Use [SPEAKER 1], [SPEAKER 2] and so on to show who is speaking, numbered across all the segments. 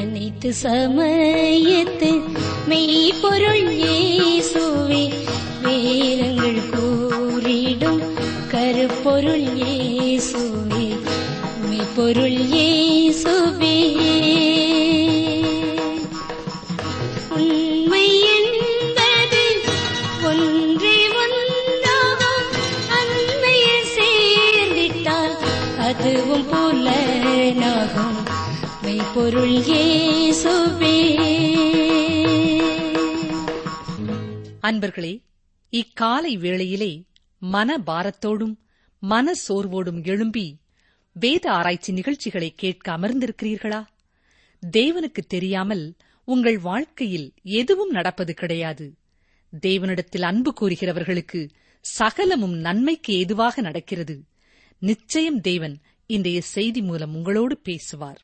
[SPEAKER 1] அனைத்து சமயத்து மெய்ப்பொருள் இயேசுவே
[SPEAKER 2] அன்பர்களே இக்காலை வேளையிலே மன பாரத்தோடும் மன சோர்வோடும் எழும்பி வேத ஆராய்ச்சி நிகழ்ச்சிகளை கேட்க அமர்ந்திருக்கிறீர்களா? தேவனுக்கு தெரியாமல் உங்கள் வாழ்க்கையில் எதுவும் நடப்பது கிடையாது. தேவனிடத்தில் அன்பு கூறுகிறவர்களுக்கு சகலமும் நன்மைக்கு ஏதுவாக நடக்கிறது. நிச்சயம் தேவன் இன்றைய செய்தி மூலம் உங்களோடு பேசுவார்.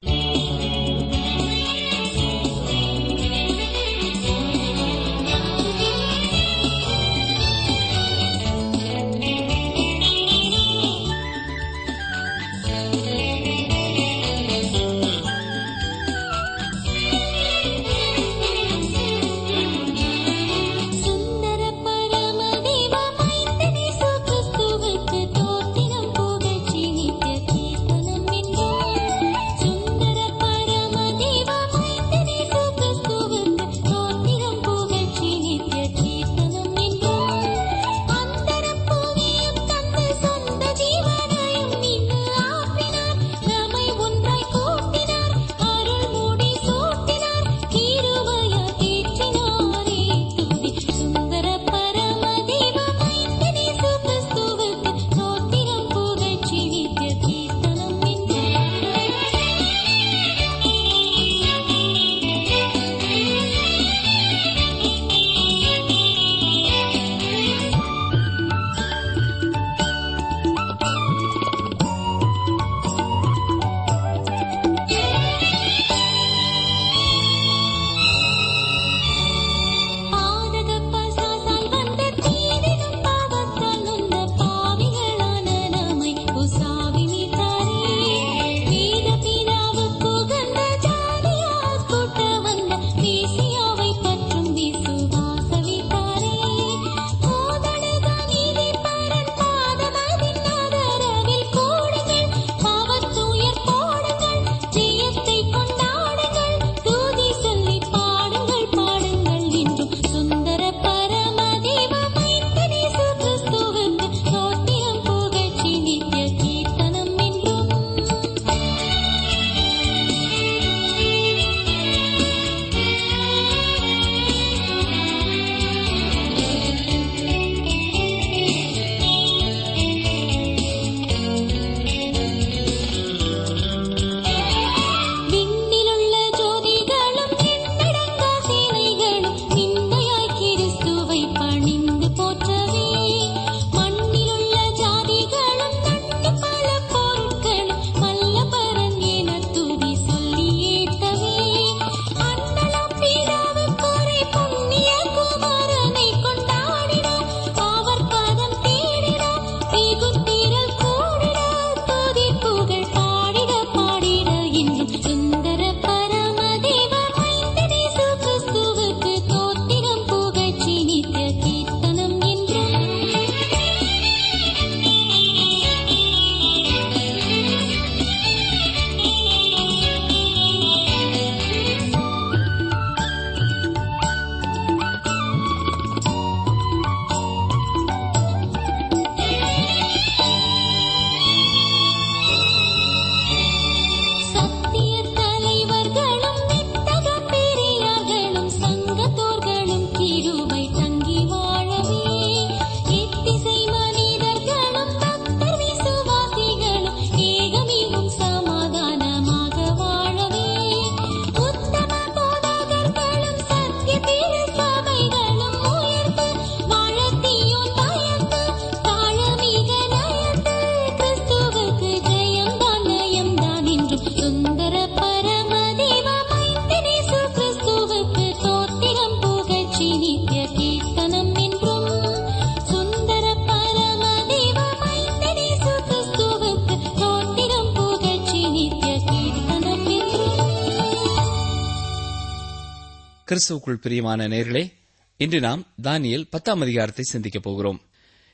[SPEAKER 3] கிறிஸ்துவுக்குள் பிரியமான நேர்களே இன்று நாம் தானியல் பத்தாம் அதிகாரத்தை சிந்திக்கப் போகிறோம்.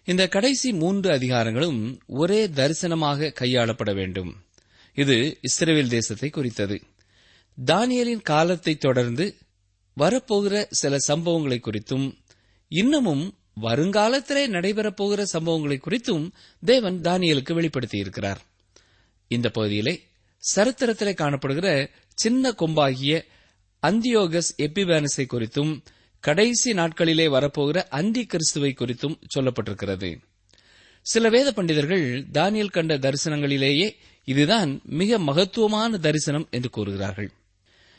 [SPEAKER 3] இந்த கடைசி மூன்று அதிகாரங்களும் ஒரே தரிசனமாக கையாளப்பட வேண்டும். இது இஸ்ரேல் தேசத்தை குறித்தது. தானியலின் காலத்தை தொடர்ந்து வரப்போகிற சில சம்பவங்களை குறித்தும் இன்னமும் வருங்காலத்திலே நடைபெறப்போகிற சம்பவங்களை குறித்தும் தேவன் தானியலுக்கு வெளிப்படுத்தியிருக்கிறார். இந்த பகுதியிலே சரித்திரத்திலே காணப்படுகிற சின்ன கொம்பாகிய அந்தியோகஸ் எப்பிபானஸை குறித்தும் கடைசி நாட்களிலே வரப்போகிற அந்தி கிறிஸ்துவை குறித்தும் சொல்லப்பட்டிருக்கிறது. சில வேத பண்டிதர்கள் தானியல் கண்ட தரிசனங்களிலேயே இதுதான் மிக மகத்துவமான தரிசனம் என்று கூறுகிறார்கள்.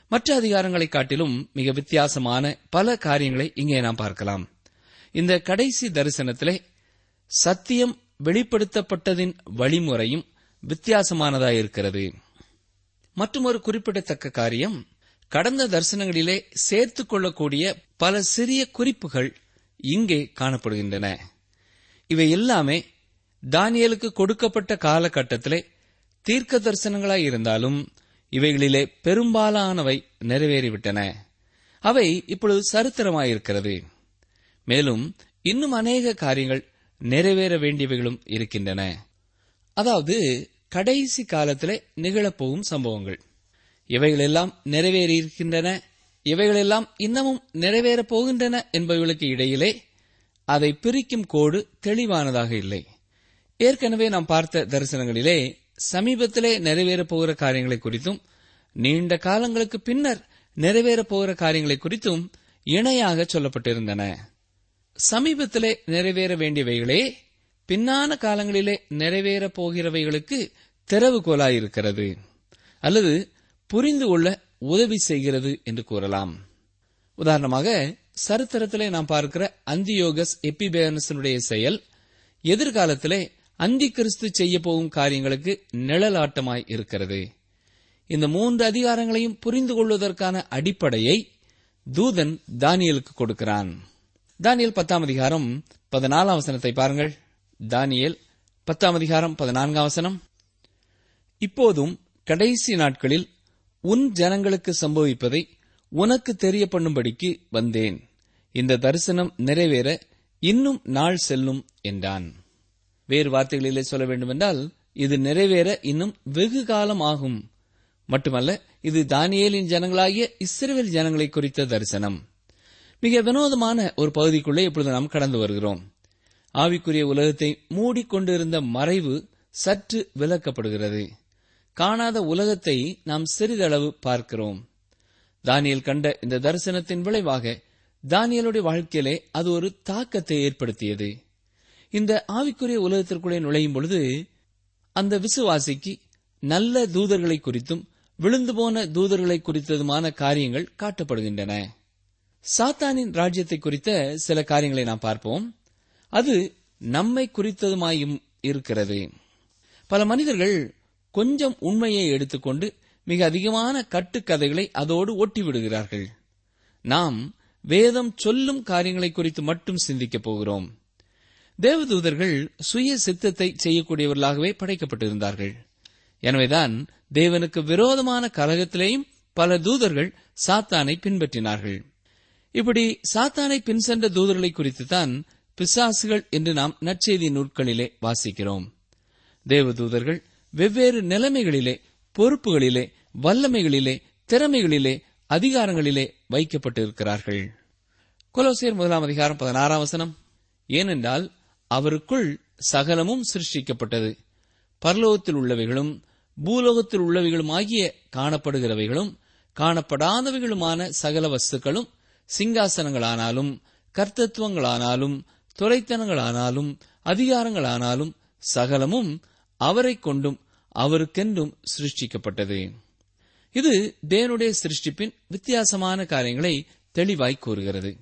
[SPEAKER 3] மற்ற அதிகாரங்களை காட்டிலும் மிக வித்தியாசமான பல காரியங்களை இங்கே நாம் பார்க்கலாம். இந்த கடைசி தரிசனத்திலே சத்தியம் வெளிப்படுத்தப்பட்டதின் வழிமுறையும் வித்தியாசமானதாயிருக்கிறது. மற்றும் ஒரு குறிப்பிடத்தக்க காரியம் கடந்த தரிசனங்களிலே சேர்த்துக் கொள்ளக்கூடிய பல சிறிய குறிப்புகள் இங்கே காணப்படுகின்றன. இவை எல்லாமே தானியலுக்கு கொடுக்கப்பட்ட காலகட்டத்திலே தீர்க்க தரிசனங்களாய் இருந்தாலும் இவைகளிலே பெரும்பாலானவை நிறைவேறிவிட்டன. அவை இப்பொழுது சரித்திரமாயிருக்கிறது. மேலும் இன்னும் அநேக காரியங்கள் நிறைவேற வேண்டியவைகளும் இருக்கின்றன. அதாவது கடைசி காலத்திலே நிகழப்போகும் சம்பவங்கள். இவைகளெல்லாம் நிறைவேறியிருக்கின்றன. இவைகளெல்லாம் இன்னமும் நிறைவேறப் போகின்றன என்பவர்களுக்கு இடையிலே அதை பிரிக்கும் கோடு தெளிவானதாக இல்லை. ஏற்கனவே நாம் பார்த்த தரிசனங்களிலே சமீபத்திலே நிறைவேறப் போகிற காரியங்களை குறித்தும் நீண்ட காலங்களுக்கு பின்னர் நிறைவேறப் போகிற காரியங்களை குறித்தும் இணையாக சொல்லப்பட்டிருந்தன. சமீபத்திலே நிறைவேற வேண்டியவைகளே பின்னான காலங்களிலே நிறைவேறப் போகிறவைகளுக்கு திறவுகோலாயிருக்கிறது. அல்லது புரிந்து கொள்ள உதவி செய்கிறது என்று கூறலாம். உதாரணமாக சரித்திரத்திலே நாம் பார்க்கிற அந்தியோகஸ் எப்பிபேனசனுடைய செயல் எதிர்காலத்திலே அந்தி கிறிஸ்து செய்ய போகும் காரியங்களுக்கு நிழலாட்டமாய் இருக்கிறது. இந்த மூன்று அதிகாரங்களையும் புரிந்து கொள்வதற்கான அடிப்படையை தூதன் தானியலுக்கு கொடுக்கிறான். தானியல் பத்தாம் அதிகாரம் பதினாலாம் வசனத்தை பாருங்கள். தானியல் பத்தாம் அதிகாரம் பதினான்காம் வசனம். இப்போதும் கடைசி நாட்களில் உன் ஜனங்களுக்கு சம்பவிப்பதை உனக்கு தெரிய பண்ணும்படிக்கு வந்தேன். இந்த தரிசனம் நிறைவேற இன்னும் நாள் செல்லும் என்றான். வேறு வார்த்தைகளிலே சொல்ல வேண்டுமென்றால் இது நிறைவேற இன்னும் வெகு காலம் ஆகும். மட்டுமல்ல இது தானியேலின் ஜனங்களாகிய இஸ்ரேல் ஜனங்களை குறித்த தரிசனம். மிக வினோதமான ஒரு பகுதிக்குள்ளே இப்பொழுது நாம் கடந்து வருகிறோம். ஆவிக்குரிய உலகத்தை மூடிக்கொண்டிருந்த மறைவு சற்று விலக்கப்படுகிறது காணாத உலகத்தை நாம் சிறிதளவு பார்க்கிறோம். தானியல் கண்ட இந்த தரிசனத்தின் விளைவாக தானியலுடைய வாழ்க்கையிலே அது ஒரு தாக்கத்தை ஏற்படுத்தியது. இந்த ஆவிக்குரிய உலகத்திற்குள்ளே நுழையும் பொழுது அந்த விசுவாசிக்கு நல்ல தூதர்களை குறித்தும் விழுந்து போன தூதர்களை குறித்ததுமான காரியங்கள் காட்டப்படுகின்றன. சாத்தானின் ராஜ்யத்தை குறித்த சில காரியங்களை நாம் பார்ப்போம். அது நம்மை குறித்ததுமாயும் இருக்கிறது. பல மனிதர்கள் கொஞ்சம் உண்மையை எடுத்துக்கொண்டு மிக அதிகமான கட்டுக்கதைகளை அதோடு ஒட்டி விடுகிறார்கள் நாம் வேதம் சொல்லும் காரியங்களை குறித்து மட்டும் சிந்திக்கப் போகிறோம். தேவதூதர்கள் சுய சித்தத்தை செய்யக்கூடியவர்களாகவே படைக்கப்பட்டிருந்தார்கள். எனவேதான் தேவனுக்கு விரோதமான கலகத்திலேயும் பல தூதர்கள் சாத்தானை பின்பற்றினார்கள். இப்படி சாத்தானை பின் சென்ற தூதர்களை குறித்துத்தான் பிசாசுகள் என்று நாம் நற்செய்தி நூட்களிலே வாசிக்கிறோம். தேவதூதர்கள் வெவ்வேறு நிலைமைகளிலே பொறுப்புகளிலே வல்லமைகளிலே திறமைகளிலே அதிகாரங்களிலே வைக்கப்பட்டிருக்கிறார்கள். கொலோசியர் முதலாம் அதிகாரம் பதினாறாம் வசனம். ஏனென்றால் அவருக்குள் சகலமும் சிருஷ்டிக்கப்பட்டது. பரலோகத்தில் உள்ளவைகளும் பூலோகத்தில் உள்ளவைகளும் ஆகிய காணப்படுகிறவைகளும் காணப்படாதவைகளுமான சகல வஸ்துக்களும் சிங்காசனங்களானாலும் கர்த்தத்துவங்களானாலும் துறைத்தனங்களானாலும் அதிகாரங்களானாலும் சகலமும் அவரை கொண்டும் அவருக்கென்றும் சிருஷ்டிக்கப்பட்டது. இது தேவனுடைய சிருஷ்டிப்பின் வித்தியாசமான காரியங்களை தெளிவாய் கூறுகிறது.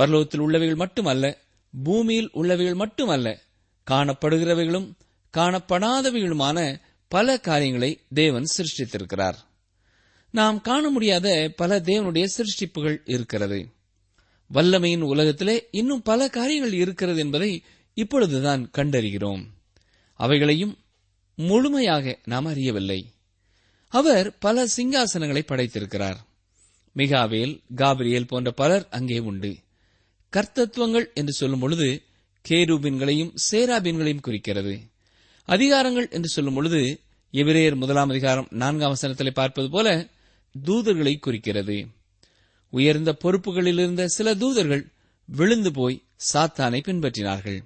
[SPEAKER 3] பரலோகத்தில் உள்ளவைகள் மட்டுமல்ல பூமியில் உள்ளவைகள் மட்டுமல்ல காணப்படுகிறவைகளும் காணப்படாதவைகளுமான பல காரியங்களை தேவன் சிருஷ்டித்திருக்கிறார். நாம் காண முடியாத பல தேவனுடைய சிருஷ்டிப்புகள் இருக்கிறது. வல்லமையின் உலகத்திலே இன்னும் பல காரியங்கள் இருக்கிறது என்பதை இப்பொழுதுதான் கண்டறிகிறோம். அவைகளையும் முழுமையாக நாம் அறியவில்லை. அவர் பல சிங்காசனங்களை படைத்திருக்கிறார். மிகாவேல் காபிரியல் போன்ற பலர் அங்கே உண்டு. கர்த்தத்துவங்கள் என்று சொல்லும் பொழுது கேரூபின்களையும் சேராபின்களையும் குறிக்கிறது. அதிகாரங்கள் என்று சொல்லும் பொழுது எபிரேயர் முதலாம் அதிகாரம் நான்காம் வசனத்திலே பார்ப்பது போல தூதர்களை குறிக்கிறது. உயர்ந்த பொறுப்புகளில் இருந்த சில தூதர்கள் விழுந்து போய் சாத்தானை பின்பற்றினார்கள்.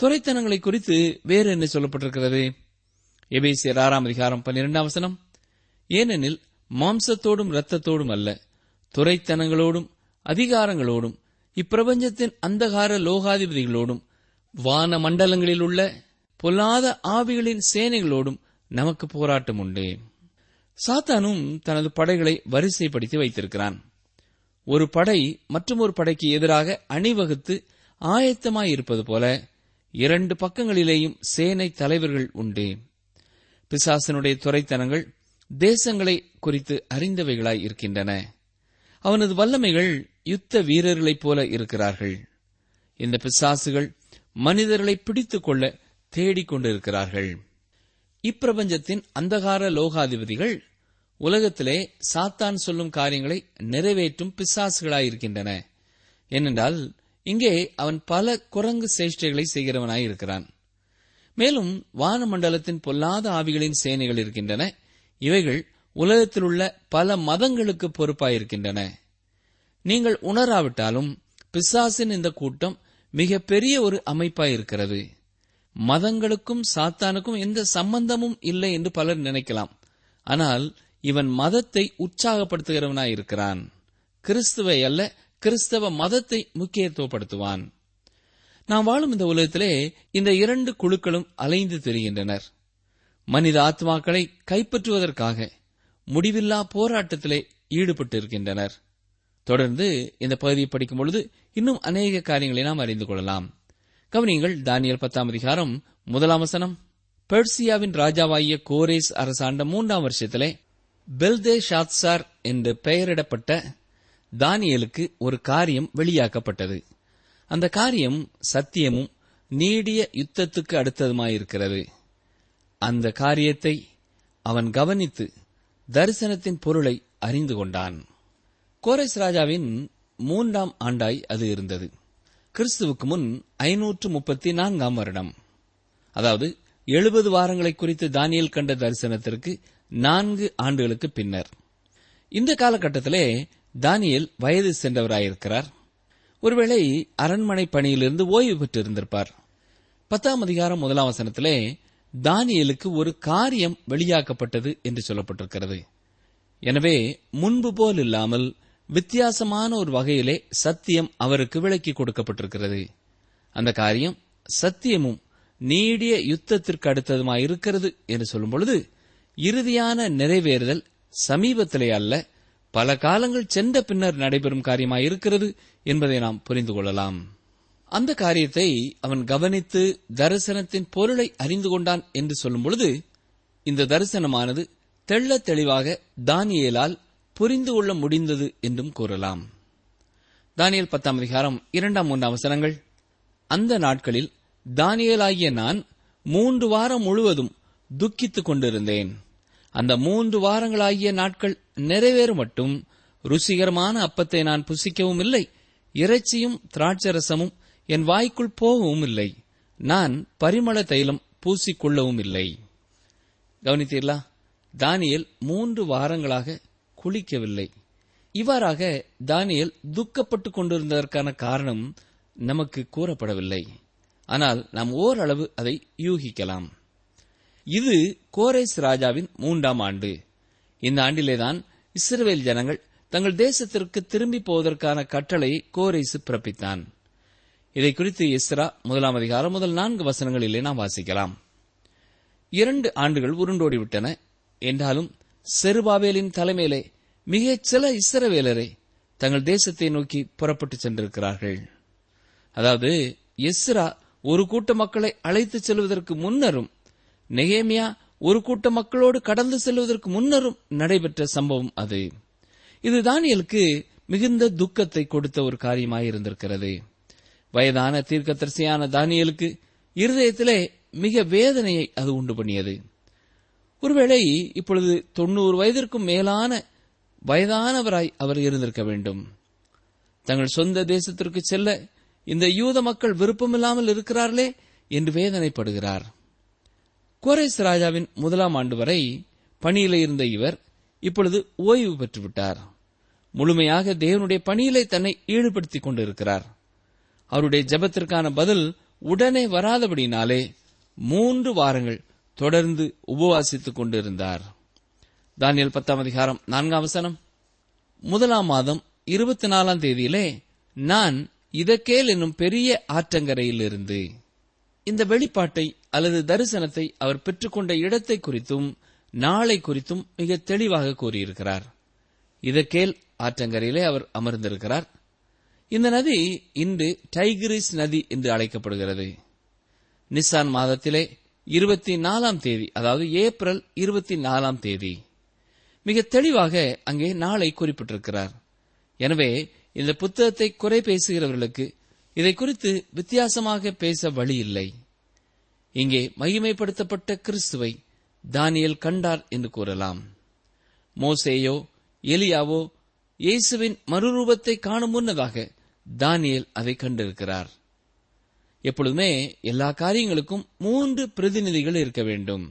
[SPEAKER 3] துறைத்தனங்களை குறித்து வேறு என்ன சொல்லப்பட்டிருக்கிறது? எபேசியர் ஆறாம் அதிகாரம் பன்னிரெண்டாம் வசனம். ஏனெனில் மாம்சத்தோடும் இரத்தத்தோடும் அல்ல துறைத்தனங்களோடும் அதிகாரங்களோடும் இப்பிரபஞ்சத்தின் அந்தகார லோகாதிபதிகளோடும் வான மண்டலங்களில் உள்ள பொல்லாத ஆவிகளின் சேனைகளோடும் நமக்கு போராட்டம் உண்டு. சாத்தானும் தனது படைகளை வரிசைப்படுத்தி வைத்திருக்கிறான். ஒரு படை மற்றொரு படைக்கு எதிராக அணிவகுத்து ஆயத்தமாயிருப்பது போல இரண்டு பக்கங்களிலேயும் சேனை தலைவர்கள் உண்டு. பிசாசனுடைய துறைத்தனங்கள் தேசங்களை குறித்து அறிந்தவைகளாய் இருக்கின்றன. அவனது வல்லமைகள் யுத்த வீரர்களைப் போல இருக்கிறார்கள். இந்த பிசாசுகள் மனிதர்களை பிடித்துக் கொள்ள தேடிக் கொண்டிருக்கிறார்கள். இப்பிரபஞ்சத்தின் அந்தகார லோகாதிபதிகள் உலகத்திலே சாத்தான் சொல்லும் காரியங்களை நிறைவேற்றும் பிசாசுகளாயிருக்கின்றன ஏனென்றால் இங்கே அவன் பல குரங்கு சேஷ்டைகளை செய்கிறவனாயிருக்கிறான் மேலும் வானமண்டலத்தின் பொல்லாத ஆவிகளின் சேனைகள் இருக்கின்றன. இவைகள் உலகத்தில் உள்ள பல மதங்களுக்கு பொறுப்பாயிருக்கின்றன. நீங்கள் உணராவிட்டாலும் பிசாசின் இந்த கூட்டம் மிக பெரிய ஒரு அமைப்பாயிருக்கிறது. மதங்களுக்கும் சாத்தானுக்கும் எந்த சம்பந்தமும் இல்லை என்று பலர் நினைக்கலாம். ஆனால் இவன் மதத்தை உற்சாகப்படுத்துகிறவனாயிருக்கிறான். கிறிஸ்துவை அல்ல கிறிஸ்தவ மதத்தை முக்கியத்துவப்படுத்துவான். நாம் வாழும் இந்த உலகத்திலே இந்த இரண்டு குழுக்களும் அலைந்து திரிகின்றனர். மனித ஆத்மாக்களை கைப்பற்றுவதற்காக முடிவில்லா போராட்டத்திலே ஈடுபட்டிருக்கின்றனர். தொடர்ந்து இந்த பகுதியை படிக்கும் பொழுது இன்னும் அநேக காரியங்களை நாம் அறிந்து கொள்ளலாம். கவனியங்கள் தானியல் பத்தாம் அதிகாரம் முதலாம் வசனம். பெர்சியாவின் ராஜாவாகிய கோரேஸ் அரசாண்ட மூன்றாம் வருஷத்திலே பெல்தே ஷாத்சார் என்று பெயரிடப்பட்ட தானியலுக்கு ஒரு காரியம் வெளியாக்கப்பட்டது. அந்த காரியம் சத்தியமும் நீடிய யுத்தத்துக்கு அடுத்ததுமாயிருக்கிறது. அந்த காரியத்தை அவன் கவனித்து தரிசனத்தின் பொருளை அறிந்து கொண்டான். கோரேஸ் ராஜாவின் மூன்றாம் ஆண்டாய் அது இருந்தது. கிறிஸ்துவுக்கு முன் ஐநூற்று முப்பத்தி நான்காம் வருடம். அதாவது எழுபது வாரங்களை குறித்து தானியல் கண்ட தரிசனத்திற்கு நான்கு ஆண்டுகளுக்கு பின்னர். இந்த காலகட்டத்திலே தானியல் வயது சென்றவராயிருக்கிறார். ஒருவேளை அரண்மனை பணியிலிருந்து ஓய்வு பெற்றிருந்திருப்பார். பத்தாம் அதிகாரம் முதலாம் வசனத்திலே தானியலுக்கு ஒரு காரியம் வெளியாக்கப்பட்டது என்று சொல்லப்பட்டிருக்கிறது. எனவே முன்பு போல் இல்லாமல் வித்தியாசமான ஒரு வகையிலே சத்தியம் அவருக்கு விளக்கி கொடுக்கப்பட்டிருக்கிறது. அந்த காரியம் சத்தியமும் நீடிய யுத்தத்திற்கு அடுத்ததுமாயிருக்கிறது என்று சொல்லும் பொழுது இறுதியான நிறைவேறுதல் சமீபத்திலே அல்ல பல காலங்கள் சென்ற பின்னர் நடைபெறும் காரியமாயிருக்கிறது என்பதை நாம் புரிந்து கொள்ளலாம். அந்த காரியத்தை அவன் கவனித்து தரிசனத்தின் பொருளை அறிந்து கொண்டான் என்று சொல்லும் பொழுது இந்த தரிசனமானது தெள்ள தெளிவாக தானியலால் புரிந்து கொள்ள முடிந்தது என்றும் கூறலாம். தானியல் பத்தாம் அதிகாரம் இரண்டாம் மூன்றாம் அவசரங்கள் அந்த நாட்களில் தானியலாகிய நான் மூன்று வாரம் முழுவதும் துக்கித்துக் கொண்டிருந்தேன். அந்த மூன்று வாரங்களாகிய நாட்கள் நிறைவேறும் மட்டும் ருசிகரமான அப்பத்தை நான் புசிக்கவும் இல்லை. இறைச்சியும் திராட்சரசமும் என் வாய்க்குள் போகவும் இல்லை. நான் பரிமள தைலம் பூசிக்கொள்ளவும் இல்லை. கவனித்தீர்களா? தானியல் மூன்று வாரங்களாக குளிக்கவில்லை. இவ்வாறாக தானியல் துக்கப்பட்டுக் கொண்டிருந்ததற்கான காரணம் நமக்கு கூறப்படவில்லை. ஆனால் நாம் ஓரளவு அதை யூகிக்கலாம். இது கோரேஸ் ராஜாவின் மூன்றாம் ஆண்டு. இந்த ஆண்டிலேதான் இஸ்ரவேல் ஜனங்கள் தங்கள் தேசத்திற்கு திரும்பி போவதற்கான கட்டளை கோரேசு பிறப்பித்தான். இதை குறித்து இஸ்ரா முதலாம் அதிகாரம் முதல் நான்கு வசனங்களிலே நாம் வாசிக்கலாம். இரண்டு ஆண்டுகள் உருண்டோடிவிட்டன. என்றாலும் செருபாவேலின் தலைமையிலே மிகச் சில இஸ்ரவேலரை தங்கள் தேசத்தை நோக்கி புறப்பட்டு சென்றிருக்கிறார்கள். அதாவது எஸ்ரா ஒரு கூட்ட மக்களை அழைத்துச் செல்வதற்கு முன்னரும் நெகேமியா ஒரு கூட்ட மக்களோடு கடந்து செல்வதற்கு முன்னரும் நடைபெற்ற சம்பவம் அது. இது தானியலுக்கு மிகுந்த துக்கத்தை கொடுத்த ஒரு காரியமாயிருந்திருக்கிறது. வயதான தீர்க்கதரிசியான தானியலுக்கு இருதயத்திலே மிக வேதனையை அது உண்டு பண்ணியது. ஒருவேளை இப்பொழுது தொண்ணூறு வயதிற்கும் மேலான வயதானவராய் அவர் இருந்திருக்க வேண்டும். தங்கள் சொந்த தேசத்திற்கு செல்ல இந்த யூத மக்கள் விருப்பமில்லாமல் இருக்கிறார்களே என்று வேதனைப்படுகிறார். கோரேஸ் ராஜாவின் முதலாம் ஆண்டு வரை பணியில் இருந்த இவர் இப்பொழுது ஓய்வு பெற்றுவிட்டார். முழுமையாக தேவனுடைய பணியிலே தன்னை ஈடுபடுத்திக் கொண்டிருக்கிறார். அவருடைய ஜெபத்திற்கான பதில் உடனே வராதபடினாலே மூன்று வாரங்கள் தொடர்ந்து உபவாசித்துக் கொண்டிருந்தார். தானியல் பத்தாம் அதிகாரம் நான்காம் வசனம். முதலாம் மாதம் இருபத்தி நாலாம் தேதியிலே நான் இதக்கேல் என்னும் பெரிய ஆற்றங்கரையிலிருந்து இந்த வெளிப்பாட்டை அல்லது தரிசனத்தை அவர் பெற்றுக்கொண்ட இடத்தை குறித்தும் நாளை குறித்தும் மிக தெளிவாக கூறியிருக்கிறார். இதற்கேல் ஆற்றங்கரையிலே அவர் அமர்ந்திருக்கிறார். இந்த நதி இன்று டைகிரிஸ் நதி என்று அழைக்கப்படுகிறது. நிசான் மாதத்திலே இருபத்தி நாலாம் தேதி அதாவது ஏப்ரல் இருபத்தி நாலாம் தேதி. மிக தெளிவாக அங்கே நாளை குறிப்பிட்டிருக்கிறார். எனவே இந்த புத்தகத்தை குறை பேசுகிறவர்களுக்கு இதை குறித்து வித்தியாசமாக பேச வழி இல்லை இங்கே மகிமைப்படுத்தப்பட்ட கிறிஸ்துவை தானியல் கண்டார் என்று கூறலாம். மோசேயோ எலியாவோ இயேசுவின் மறுரூபத்தை காணும் முன்னதாக தானியல் அதை கண்டிருக்கிறார். எப்பொழுதுமே எல்லா காரியங்களுக்கும் மூன்று பிரதிநிதிகள் இருக்க வேண்டும்.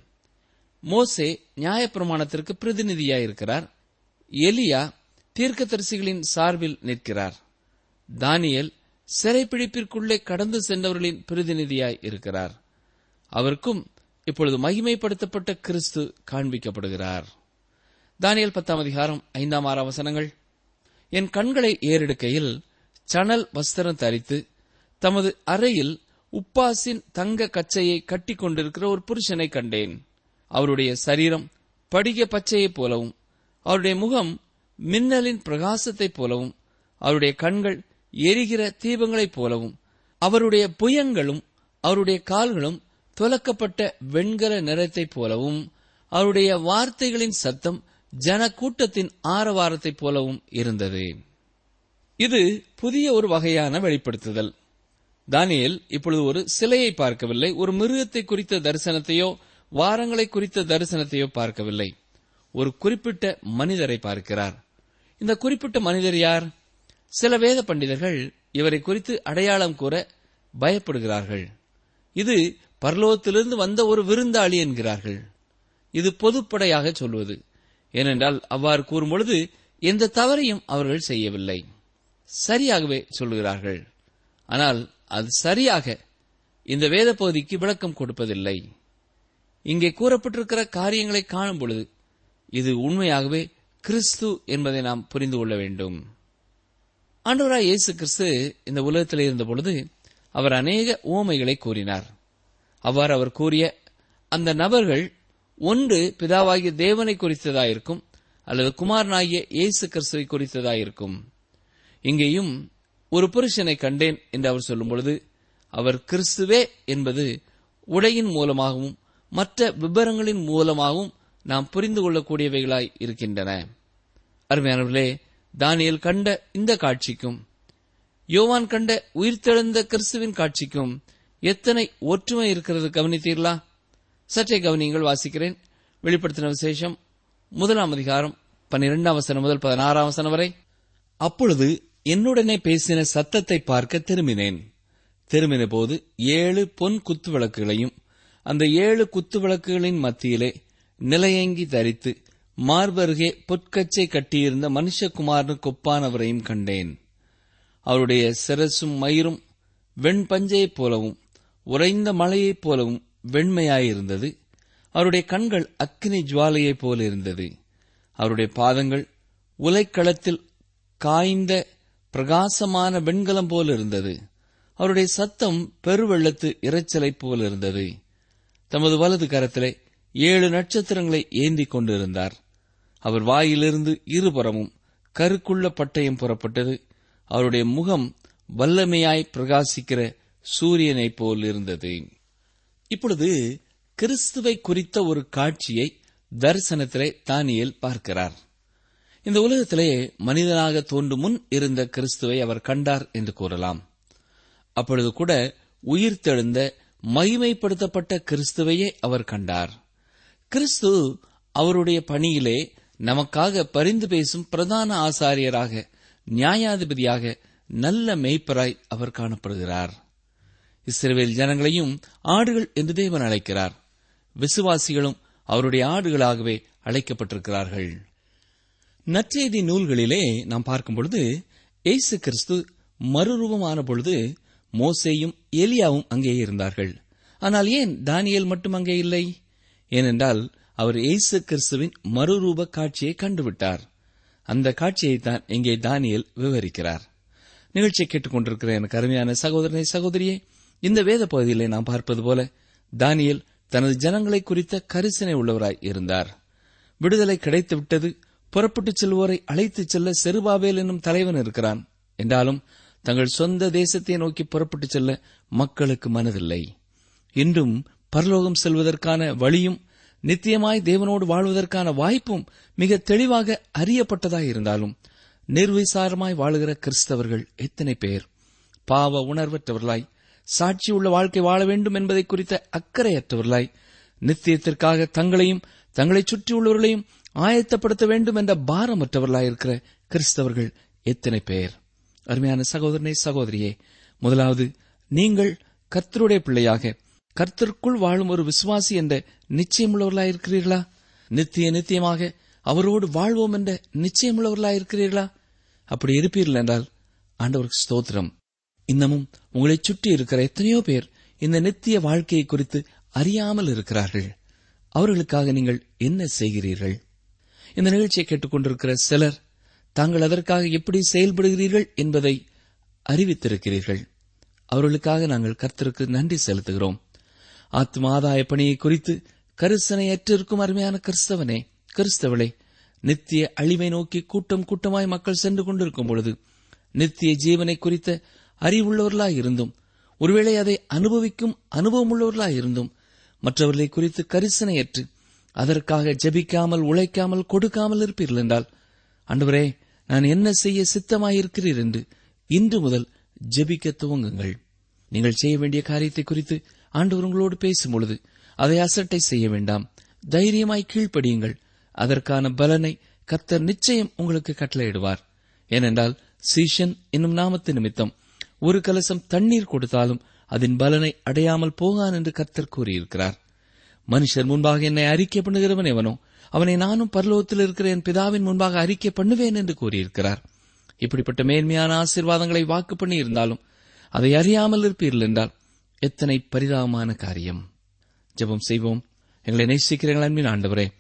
[SPEAKER 3] மோசே நியாயப்பிரமாணத்திற்கு பிரதிநிதியாயிருக்கிறார். எலியா தீர்க்கதரிசிகளின் சார்பில் நிற்கிறார். தானியல் சிறைப்பிடிப்பிற்குள்ளே கடந்து சென்றவர்களின் பிரதிநிதியாய் இருக்கிறார். அவருக்கும் இப்பொழுது மகிமைப்படுத்தப்பட்ட கிறிஸ்து காண்பிக்கப்படுகிறார். தானியல் பத்தாம் அதிகாரம் ஐந்தாம் ஆறாம் வசனங்கள் என் கண்களை ஏறெடுக்கையில் சணல் வஸ்திரம் தரித்து தமது அறையில் உப்பாசின் தங்க கச்சையை கட்டிக் கொண்டிருக்கிற ஒரு புருஷனை கண்டேன். அவருடைய சரீரம் படிக பச்சையைப் போலவும் அவருடைய முகம் மின்னலின் பிரகாசத்தைப் போலவும் அவருடைய கண்கள் எரிகிற தீபங்களைப் போலவும் அவருடைய புயங்களும் அவருடைய கால்களும் துலக்கப்பட்ட வெண்கல நிறத்தைப் போலவும் அவருடைய வார்த்தைகளின் சத்தம் ஜன கூட்டத்தின் ஆரவாரத்தைப் போலவும் இருந்தது. இது புதிய ஒரு வகையான வெளிப்படுத்துதல். தானியல் இப்பொழுது ஒரு சிலையை பார்க்கவில்லை. ஒரு மிருகத்தை குறித்த தரிசனத்தையோ வாரங்களை குறித்த தரிசனத்தையோ பார்க்கவில்லை. ஒரு குறிப்பிட்ட மனிதரை பார்க்கிறார். இந்த குறிப்பிட்ட மனிதர் யார்? சில வேத பண்டிதர்கள் இவரை குறித்து அடையாளம் கூற பயப்படுகிறார்கள். இது பரலோகத்திலிருந்து வந்த ஒரு விருந்தாளி என்கிறார்கள். இது பொதுப்படையாக சொல்வது. ஏனென்றால் அவ்வாறு கூறும்பொழுது எந்த தவறையும் அவர்கள் செய்யவில்லை. சரியாகவே சொல்லுகிறார்கள். ஆனால் அது சரியாக இந்த வேத பகுதிக்கு விளக்கம் கொடுப்பதில்லை. இங்கே கூறப்பட்டிருக்கிற காரியங்களை காணும் பொழுது இது உண்மையாகவே கிறிஸ்து என்பதை நாம் புரிந்து கொள்ள வேண்டும். ஆண்டவராய் இயேசு கிறிஸ்து இந்த உலகத்தில் இருந்த பொழுது அவர் அநேக ஓமைகளை கூறினார். அவ்வாறு அவர் கூறிய அந்த நபர்கள் ஒன்று பிதாவாகிய தேவனை குறித்ததாயிருக்கும் அல்லது குமாரனாகிய இயேசு கிறிஸ்துவை குறித்ததாயிருக்கும். இங்கேயும் ஒரு புருஷனை கண்டேன் என்று அவர் சொல்லும் பொழுது அவர் கிறிஸ்துவே என்பது உடையின் மூலமாகவும் மற்ற விபரங்களின் மூலமாகவும் நாம் புரிந்து கொள்ளக்கூடியவைகளாய் இருக்கின்றன. அருமையானவர்களே தானியல் கண்ட இந்த காட்சிக்கும் யோவான் கண்ட உயிர்த்தெழுந்த கிறிஸ்துவின் காட்சிக்கும் எத்தனை ஒற்றுமை இருக்கிறது கவனித்தீர்களா? சற்றே கவனியங்கள் வாசிக்கிறேன். வெளிப்படுத்தின விசேஷம் முதலாம் அதிகாரம் பன்னிரெண்டாம் வசனம் முதல் பதினாறாம் வசனம் வரை. அப்பொழுது என்னுடனே பேசின சத்தத்தை பார்க்க திரும்பினேன். திரும்பின போது ஏழு பொன் குத்து விளக்குகளையும் அந்த ஏழு குத்து விளக்குகளின் மத்தியிலே நிலையங்கி தரித்து மார்பருகே பொற்கச்சை கட்டியிருந்த மனுஷகுமாரனுக்கு ஒப்பானவரையும் கண்டேன். அவருடைய சிரசும் மயிரும் வெண்பஞ்சையைப் போலவும் உறைந்த மலையைப் போலவும் வெண்மையாயிருந்தது. அவருடைய கண்கள் அக்கினி ஜுவாலையைப் போல இருந்தது. அவருடைய பாதங்கள் உலைக்களத்தில் காய்ந்த பிரகாசமான வெண்கலம் போல் இருந்தது. அவருடைய சத்தம் பெருவெள்ளத்து இரைச்சலைப் போல் இருந்தது. தமது வலது கரத்திலே ஏழு நட்சத்திரங்களை ஏந்திக் கொண்டிருந்தார். அவர் வாயிலிருந்து இருபுறமும் கருக்குள்ள பட்டயம் புறப்பட்டது. அவருடைய முகம் வல்லமையாய் பிரகாசிக்கிற சூரியனைப் போல் இருந்தது இப்பொழுது கிறிஸ்துவை குறித்த ஒரு காட்சியை தரிசனத்திலே தானியேல் பார்க்கிறார். இந்த உலகத்திலே மனிதனாக தோன்றும் முன் இருந்த கிறிஸ்துவை அவர் கண்டார் என்று கூறலாம். அப்பொழுது கூட உயிர்த்தெழுந்த மகிமைப்படுத்தப்பட்ட கிறிஸ்துவையே அவர் கண்டார். கிறிஸ்து அவருடைய பணியிலே நமக்காக பரிந்து பேசும் பிரதான ஆசாரியராக நியாயாதிபதியாக நல்ல மெய்ப்பராய் அவர் காணப்படுகிறார். இஸ்ரேல் ஜனங்களையும் ஆடுகள் என்று தேவன் அழைக்கிறார். விசுவாசிகளும் அவருடைய ஆடுகளாகவே அழைக்கப்பட்டிருக்கிறார்கள். நற்செய்தி நூல்களிலே நாம் பார்க்கும் பொழுது இயேசு கிறிஸ்து மறுரூபமான பொழுது மோசேயும் எலியாவும் அங்கே இருந்தார்கள். ஆனால் ஏன் தானியல் மட்டும் அங்கே இல்லை? ஏனென்றால் அவர் இயேசு கிறிஸ்துவின் மறுரூப காட்சியை கண்டுவிட்டார். அந்த காட்சியைத்தான் இங்கே தானியல் விவரிக்கிறார். நிகழ்ச்சியை கேட்டுக்கொண்டிருக்கிற எனக்கு அருமையான சகோதரனை சகோதரியே இந்த வேத பகுதியிலே நாம் பார்ப்பது போல தானியல் தனது ஜனங்களை குறித்த கரிசனை உள்ளவராய் இருந்தார். விடுதலை கிடைத்துவிட்டது புறப்பட்டுச் செல்வோரை அழைத்துச் செல்ல செருபாவேல் என்னும் தலைவன் இருக்கிறான். என்றாலும் தங்கள் சொந்த தேசத்தை நோக்கி புறப்பட்டுச் செல்ல மக்களுக்கு மனதில்லை. இன்றும் பரலோகம் செல்வதற்கான வழியும் நித்தியமாய் தேவனோடு வாழ்வதற்கான வாய்ப்பும் மிக தெளிவாக அறியப்பட்டதாக இருந்தாலும் நிர்விசாரமாய் வாழுகிற கிறிஸ்தவர்கள் எத்தனை பேர்? பாவ உணர்வற்றவர்களாய் சாட்சியுள்ள வாழ்க்கை வாழ வேண்டும் என்பதை குறித்த அக்கறையற்றவர்களாய் நித்தியத்திற்காக தங்களையும் தங்களை சுற்றியுள்ளவர்களையும் ஆயத்தப்படுத்த வேண்டும் என்ற பாரமற்றவர்களாய் இருக்கிற கிறிஸ்தவர்கள் எத்தனை பேர்? அருமையான சகோதரனே சகோதரியே முதலாவது நீங்கள் கர்த்தருடைய பிள்ளையாக கர்த்தருக்குள் வாழும் ஒரு விசுவாசி என்ற நிச்சயமுள்ளவர்களாயிருக்கிறீர்களா? நித்திய நித்தியமாக அவரோடு வாழ்வோம் என்ற நிச்சயமுள்ளவர்களாயிருக்கிறீர்களா? அப்படி இருப்பீர்கள் என்றால் ஆண்டவருக்கு ஸ்தோத்திரம். இன்னமும் உங்களை சுற்றி இருக்கிற எத்தனையோ பேர் இந்த நித்திய வாழ்க்கையை குறித்து அறியாமல் இருக்கிறார்கள். அவர்களுக்காக நீங்கள் என்ன செய்கிறீர்கள்? இந்த நிகழ்ச்சியை கேட்டுக்கொண்டிருக்கிற சிலர் தாங்கள் அதற்காக எப்படி செயல்படுகிறீர்கள் என்பதை அறிவித்திருக்கிறீர்கள். அவர்களுக்காக நாங்கள் கர்த்தருக்கு நன்றி செலுத்துகிறோம். ஆத்மாதாய பணியை குறித்து கரிசனையற்றிருக்கும் அருமையான கிறிஸ்தவனே கிறிஸ்தவளே நித்திய அழிவை நோக்கி கூட்டம் கூட்டமாய் மக்கள் சென்று கொண்டிருக்கும் பொழுது நித்திய ஜீவனை குறித்த அறிவுள்ளவர்களாய் இருந்தும் ஒருவேளை அதை அனுபவிக்கும் அனுபவமுள்ளவர்களாய் இருந்தும் மற்றவர்களை குறித்து கரிசனையற்று அதற்காக ஜெபிக்காமல் உழைக்காமல் கொடுக்காமல் இருப்பீர்கள் என்றால் அன்றுவரே நான் என்ன செய்ய சித்தமாயிருக்கிறீர் என்று இன்று முதல் ஜெபிக்க துவங்குங்கள். நீங்கள் செய்ய வேண்டிய காரியத்தை குறித்து ஆண்டவர் உங்களோடு பேசும் பொழுது அதை அசட்டை செய்ய வேண்டாம். தைரியமாய் கீழ்ப்படியுங்கள். அதற்கான பலனை கர்த்தர் நிச்சயம் உங்களுக்கு கட்டளையிடுவார். ஏனென்றால் சீஷன் என்னும் நாமத்து நிமித்தம் ஒரு கலசம் தண்ணீர் கொடுத்தாலும் அதன் பலனை அடையாமல் போகான் என்று கர்த்தர் கூறியிருக்கிறார். மனுஷர் முன்பாக என்னை அறிக்கை பண்ணுகிறவன் எவனோ அவனை நானும் பரலோகத்தில் இருக்கிற என் பிதாவின் முன்பாக அறிக்கை பண்ணுவேன் என்று கூறியிருக்கிறார். இப்படிப்பட்ட மேன்மையான ஆசீர்வாதங்களை வாக்கு பண்ணி இருந்தாலும் அதை அறியாமல் இருப்பீர்கள் என்றால் எத்தனை பரிதாபமான காரியம். ஜெபம் செய்வோம். எங்களை நேசிக்கிறீர்கள் அன்பின் ஆண்டவரே.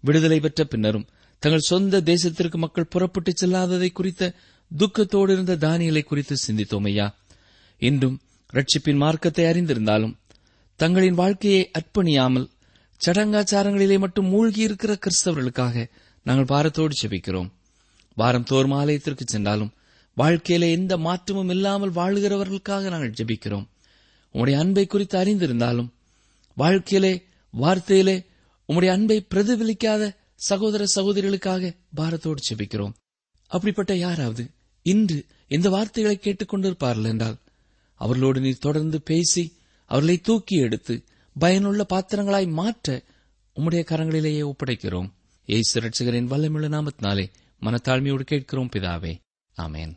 [SPEAKER 3] விடுதலை பெற்ற பின்னரும் தங்கள் சொந்த தேசத்திற்கு மக்கள் புறப்பட்டுச் செல்லாததை குறித்த துக்கத்தோடு இருந்த தானியலை குறித்து சிந்தித்தோம் ஐயா இன்றும் ரட்சிப்பின் மார்க்கத்தை அறிந்திருந்தாலும் தங்களின் வாழ்க்கையை அர்ப்பணியாமல் சடங்காச்சாரங்களிலே மட்டும் மூழ்கி இருக்கிற கிறிஸ்தவர்களுக்காக நாங்கள் பாரத்தோடு செபிக்கிறோம் வாரம் தோறும் ஆலயத்திற்கு சென்றாலும் வாழ்க்கையில எந்த மாற்றமும் இல்லாமல் வாழுகிறவர்களுக்காக நாங்கள் ஜெபிக்கிறோம். உம்முடைய அன்பை குறித்து அறிந்திருந்தாலும் வாழ்க்கையிலே வார்த்தையிலே உம்முடைய அன்பை பிரதிபலிக்காத சகோதர சகோதரிகளுக்காக பாரத்தோடு செபிக்கிறோம். அப்படிப்பட்ட யாராவது இன்று இந்த வார்த்தைகளை கேட்டுக்கொண்டிருப்பார்கள் என்றால் அவர்களோடு நீர் தொடர்ந்து பேசி அவர்களை தூக்கி எடுத்து பயனுள்ள பாத்திரங்களாய் மாற்ற உம்முடைய கரங்களிலேயே ஒப்படைக்கிறோம். ஏசு ரட்சகரின் நாமத்தினாலே மனத்தாழ்மையோடு கேட்கிறோம் பிதாவே. ஆமேன்.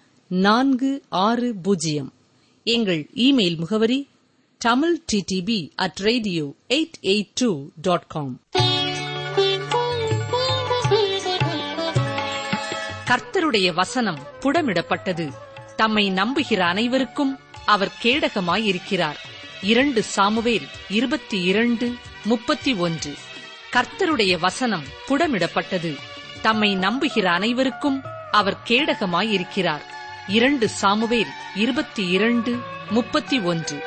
[SPEAKER 2] நான்கு ஆறு பூஜ்ஜியம். எங்கள் இமெயில் முகவரி Tamil TDP at radio eight eight two dot com கர்த்தருடைய வசனம் புடமிடப்பட்டது. தம்மை நம்புகிற அனைவருக்கும் அவர் கேடகமாயிருக்கிறார். இரண்டு சாமுவேல் இருபத்தி இரண்டு முப்பத்தி ஒன்று. கர்த்தருடைய வசனம் புடமிடப்பட்டது. தம்மை நம்புகிற அனைவருக்கும் அவர் கேடகமாயிருக்கிறார். இரண்டு சாமுவேல் இருபத்தி இரண்டு முப்பத்தி ஒன்று.